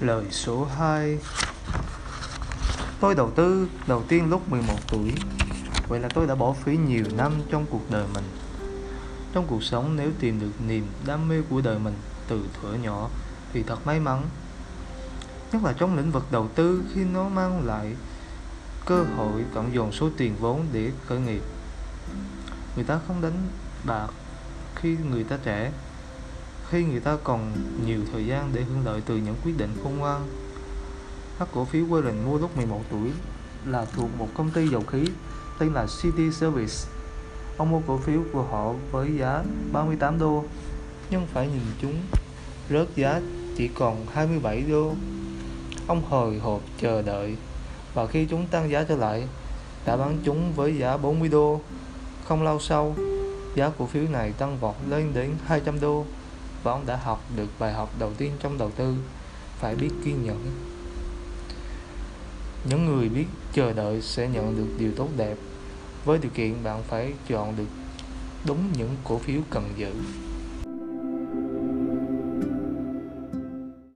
Lời số 2 Tôi đầu tư đầu tiên lúc 11 tuổi. Vậy là tôi đã bỏ phí nhiều năm trong cuộc đời mình. Trong cuộc sống, nếu tìm được niềm đam mê của đời mình từ thuở nhỏ Thì thật may mắn. Nhất là trong lĩnh vực đầu tư, khi nó mang lại cơ hội cộng dồn số tiền vốn để khởi nghiệp. Người ta không đánh bạc khi người ta trẻ khi người ta còn nhiều thời gian để hưởng lợi từ những quyết định khôn ngoan. Các cổ phiếu Warren mua lúc 11 tuổi là thuộc một công ty dầu khí tên là City Service. Ông mua cổ phiếu của họ với giá 38 đô, nhưng phải nhìn chúng rớt giá chỉ còn 27 đô. Ông hồi hộp chờ đợi và khi chúng tăng giá trở lại, đã bán chúng với giá 40 đô. Không lâu sau, giá cổ phiếu này tăng vọt lên đến 200 đô và ông đã học được bài học đầu tiên trong đầu tư, phải biết kiên nhẫn. Những người biết chờ đợi sẽ nhận được điều tốt đẹp. Với điều kiện bạn phải chọn được đúng những cổ phiếu cần giữ.